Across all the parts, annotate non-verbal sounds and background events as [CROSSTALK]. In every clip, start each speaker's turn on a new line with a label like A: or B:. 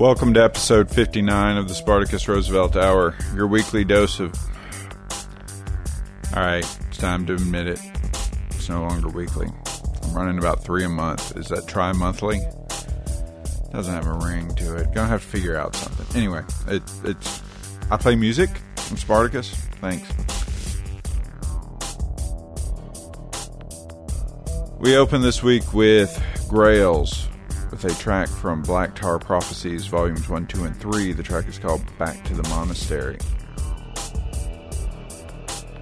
A: Welcome to episode 59 of the Spartacus Roosevelt Hour, your weekly dose of. Alright, it's time to admit it. It's no longer weekly. I'm running about three a month. Is that tri monthly? Doesn't have a ring to it. Gonna have to figure out something. Anyway, it, it's. I play music. I'm Spartacus. Thanks. We open this week with Grails a track from Black Tar Prophecies, Volumes 1, 2, and 3. The track is called Back to the Monastery.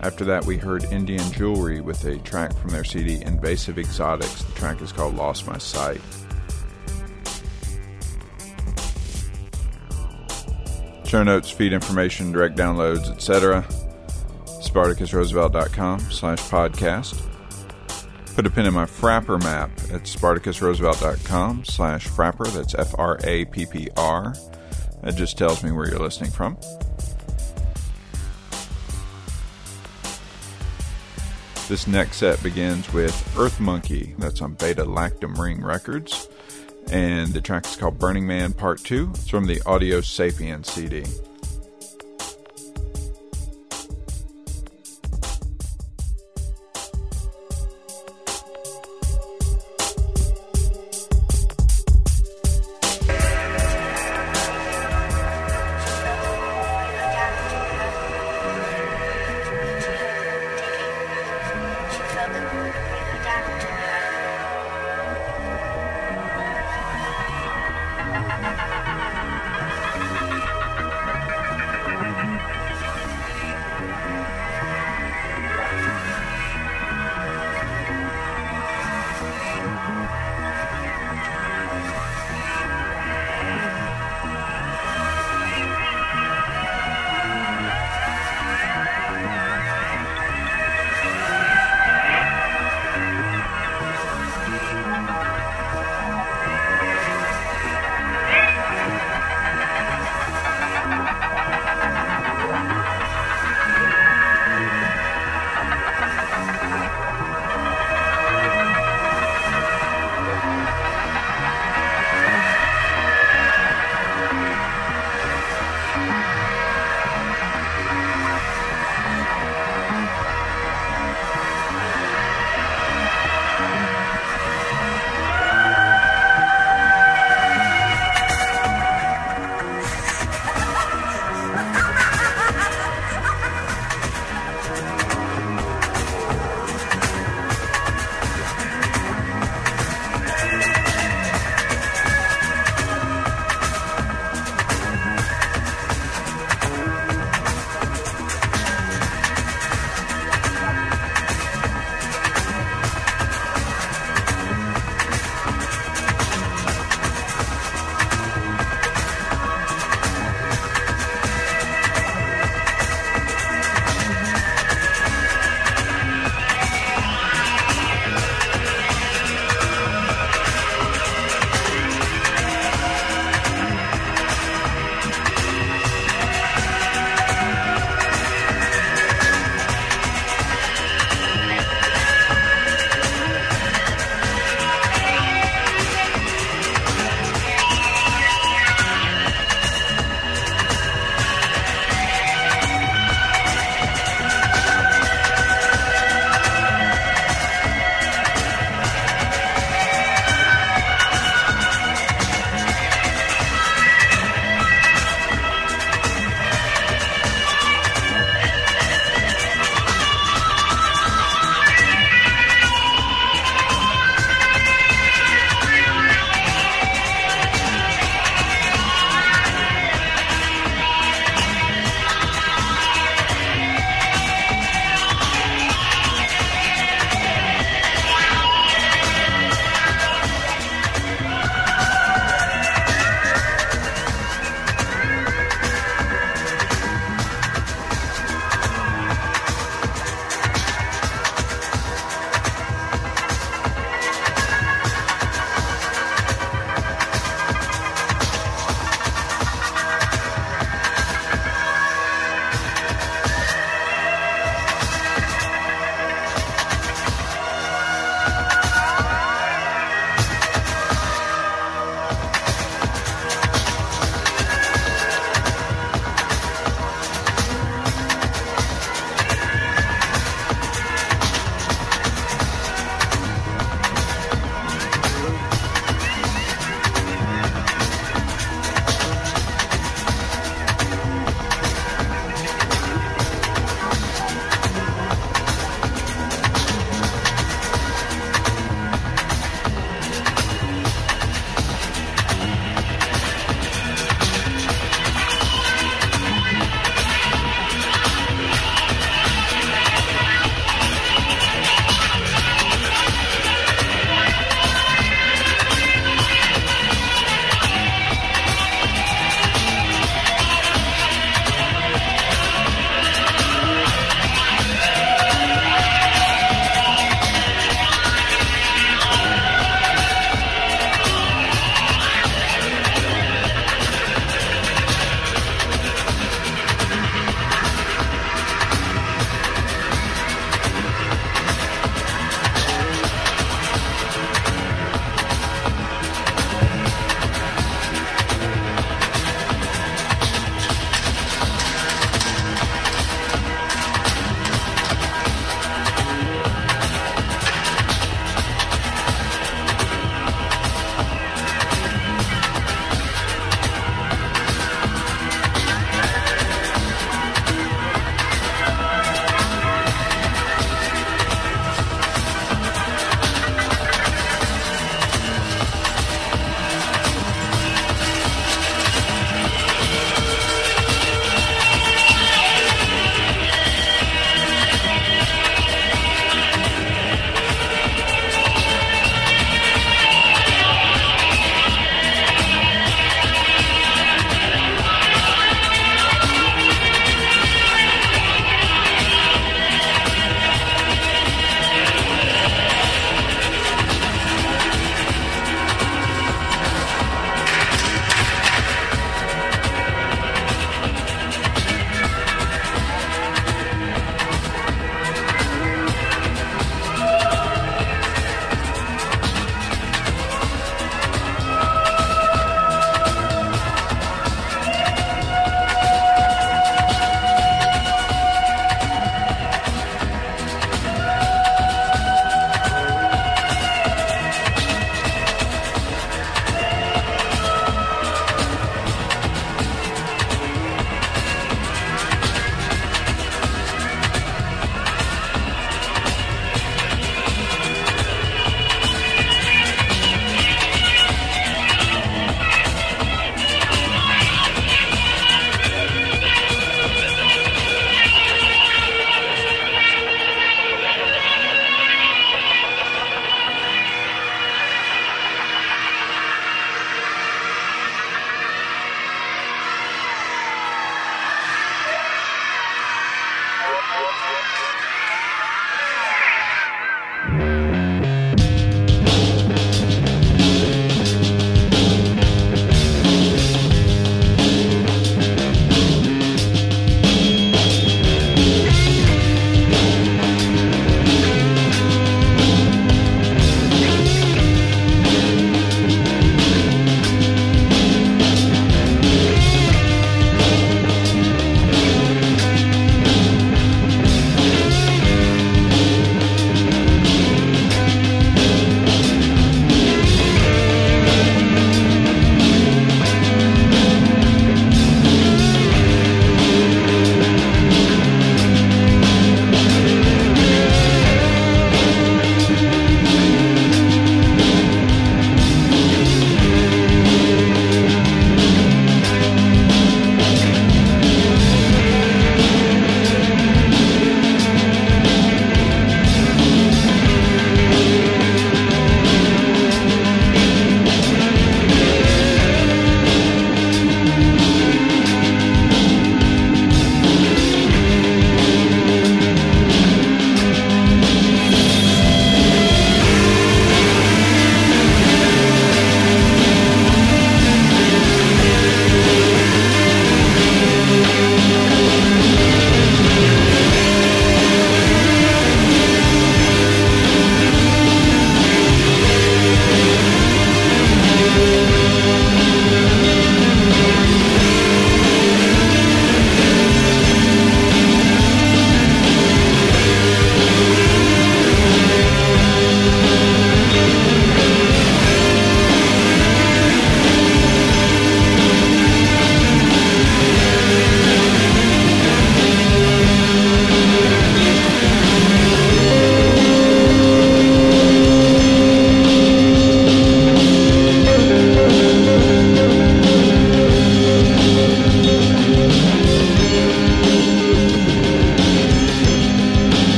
A: After that, we heard Indian Jewelry with a track from their CD Invasive Exotics. The track is called Lost My Sight. Show notes, feed information, direct downloads, etc. SpartacusRoosevelt.com slash podcast. Put a pin in my Frappr map at SpartacusRoosevelt.com slash Frappr. That's F R A P P R. That just tells me where you're listening from. This next set begins with Earth Monkey. That's on Beta Lactam Ring Records. And the track is called Burning Man Part 2. It's from the Audio Sapien CD.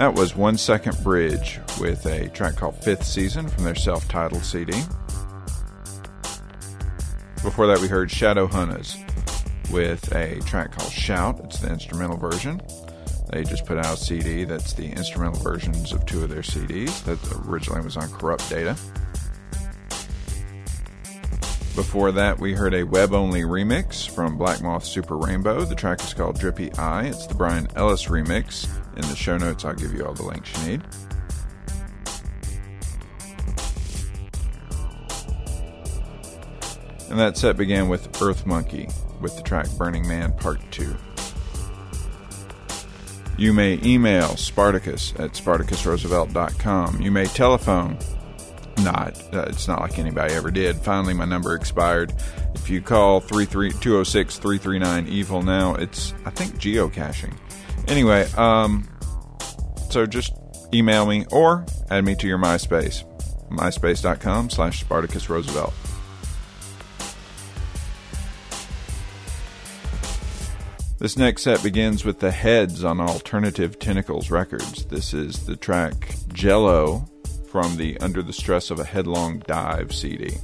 A: That was One Second Bridge with a track called Fifth Season from their self titled CD. Before that, we heard Shadow Shadowhunters with a track called Shout. It's the instrumental version. They just put out a CD that's the instrumental versions of two of their CDs that originally was on Corrupt Data. Before that, we heard a web only remix from Black Moth Super Rainbow. The track is called Drippy Eye. It's the Brian Ellis remix. In the show notes, I'll give you all the links you need. And that set began with Earth Monkey with the track Burning Man Part 2. You may email Spartacus at SpartacusRoosevelt.com. You may telephone not. Uh, it's not like anybody ever did. Finally, my number expired. If you call 206 339 evil now, it's, I think, geocaching. Anyway, um, so just email me or add me to your MySpace. MySpace.com slash Spartacus Roosevelt. This next set begins with the heads on Alternative Tentacles Records. This is the track Jello from the Under the Stress of a Headlong Dive CD.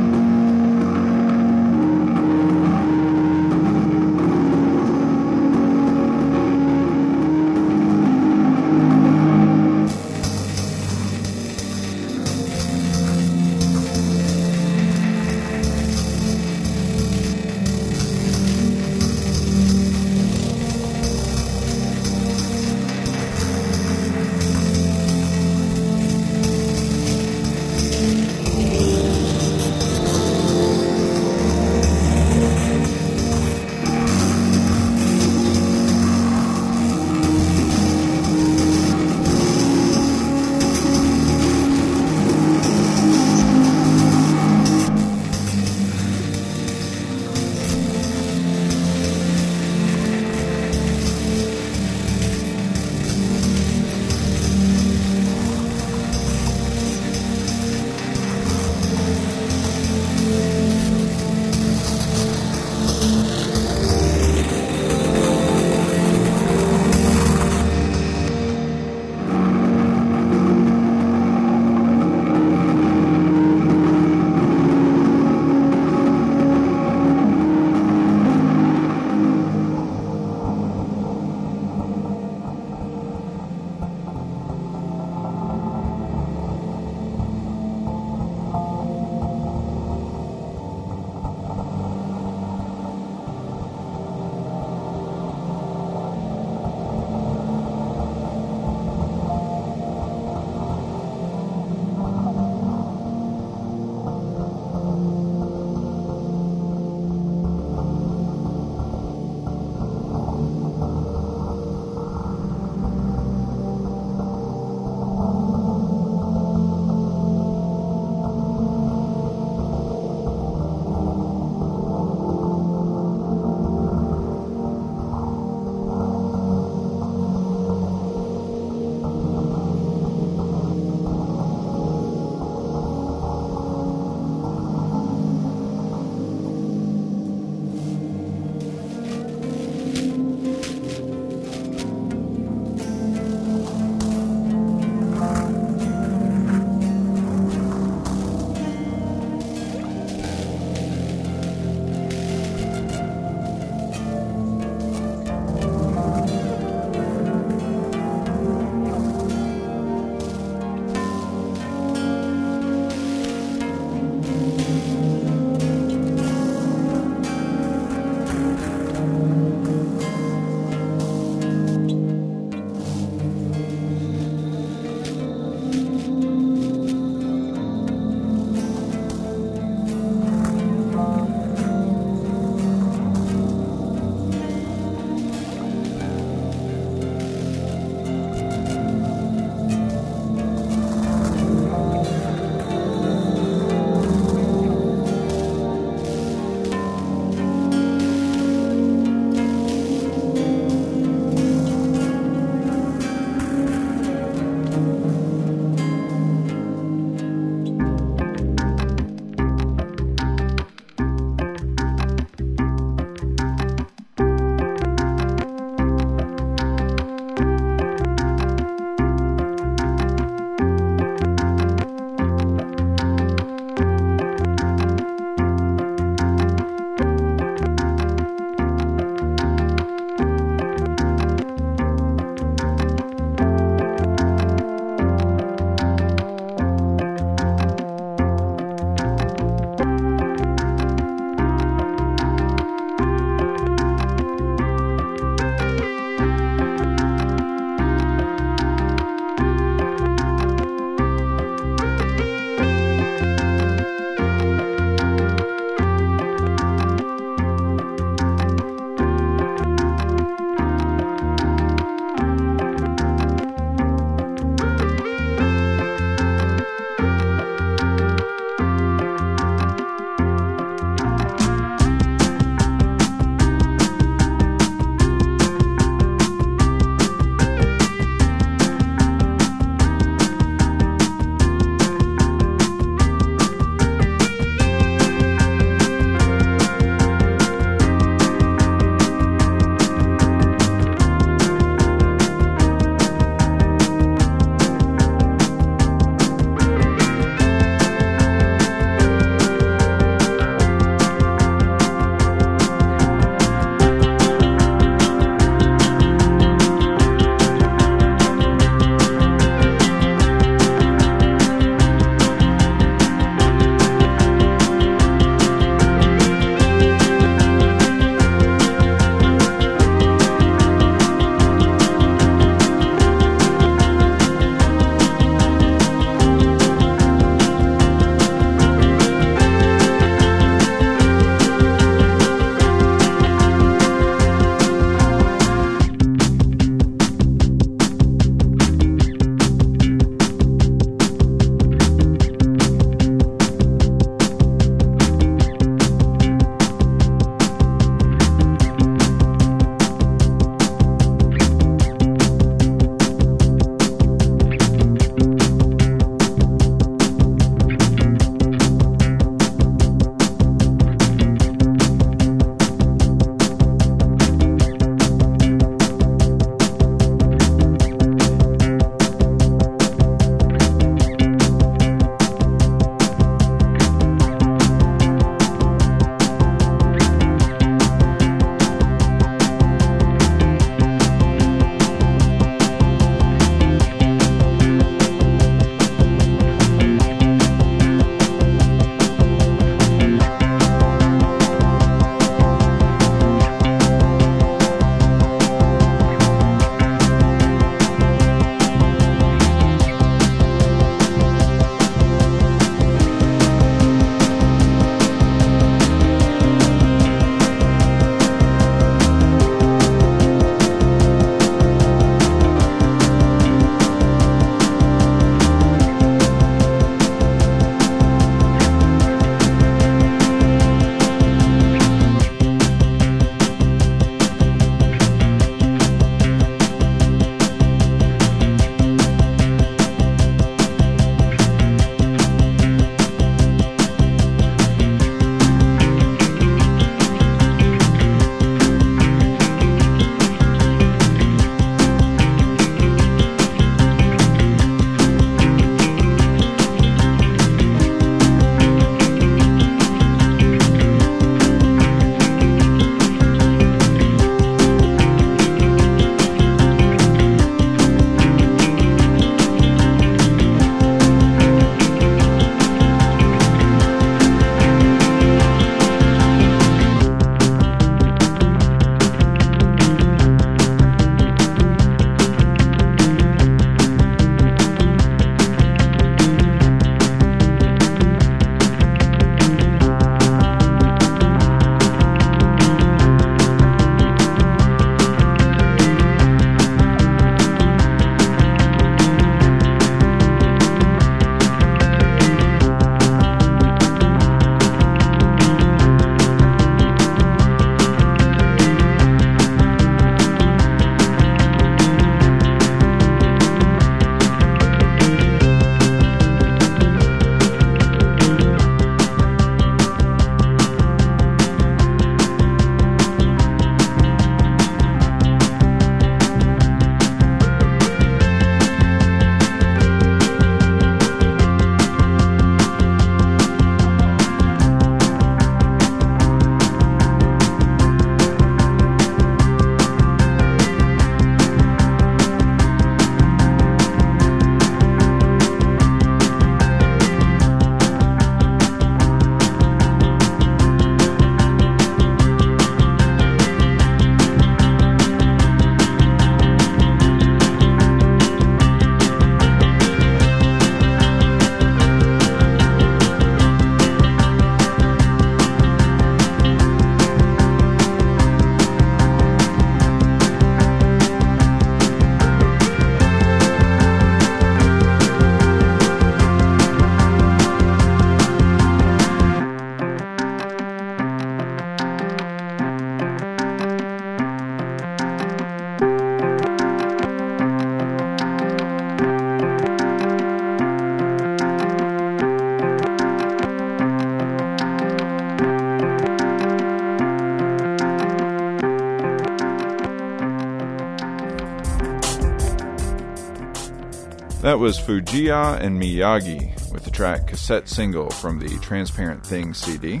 A: That was Fujiya and Miyagi with the track Cassette Single from the Transparent Things CD.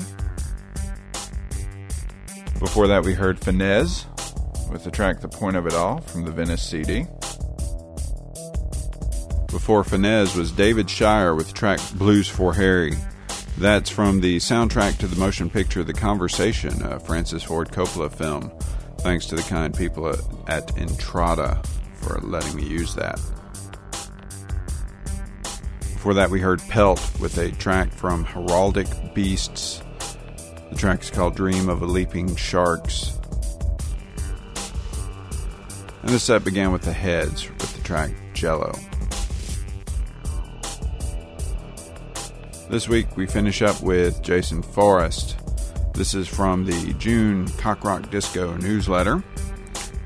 A: Before that, we heard Finesse with the track The Point of It All from the Venice CD. Before Finesse was David Shire with the track Blues for Harry. That's from the soundtrack to the motion picture The Conversation, a Francis Ford Coppola film. Thanks to the kind people at Intrada for letting me use that. Before that, we heard Pelt with a track from Heraldic Beasts. The track is called Dream of a Leaping Sharks. And the set began with the Heads with the track Jello. This week we finish up with Jason Forrest. This is from the June Cock Rock Disco newsletter,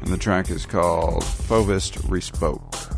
A: and the track is called Fauvist Respoke.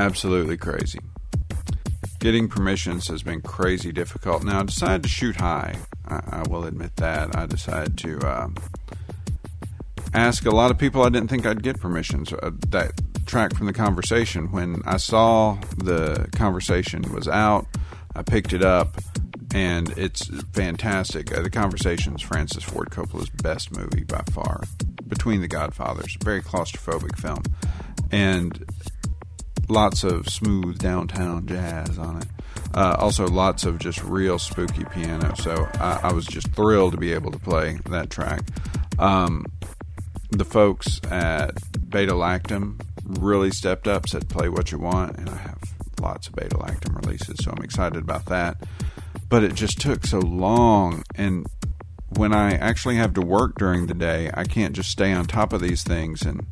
A: Absolutely crazy. Getting permissions has been crazy difficult. Now, I decided to shoot high. I, I will admit that. I decided to uh, ask a lot of people I didn't think I'd get permissions. Uh, that track from the conversation. When I saw the conversation was out, I picked it up, and it's fantastic. Uh, the conversation is Francis Ford Coppola's best movie by far, between the Godfathers. Very claustrophobic film, and lots of smooth downtown jazz on it. Uh, also, lots of just real spooky piano. So I, I, was just thrilled to be able to play that track. Um, the folks at Beta Lactam really stepped up, said play what you want, and I have lots of Beta Lactam releases, so I'm excited about that. But it just took so long, and when I actually have to work during the day, I can't just stay on top of these things and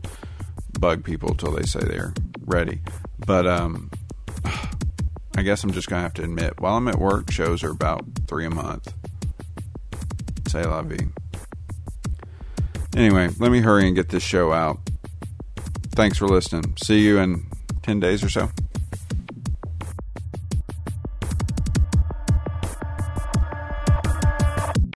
A: bug people till they say they're ready. But um, [SIGHS] I guess I'm just gonna have to admit, while I'm at work, shows are about three a month. Say la vie. Anyway, let me hurry and get this show out. Thanks for listening. See you in 10 days or so.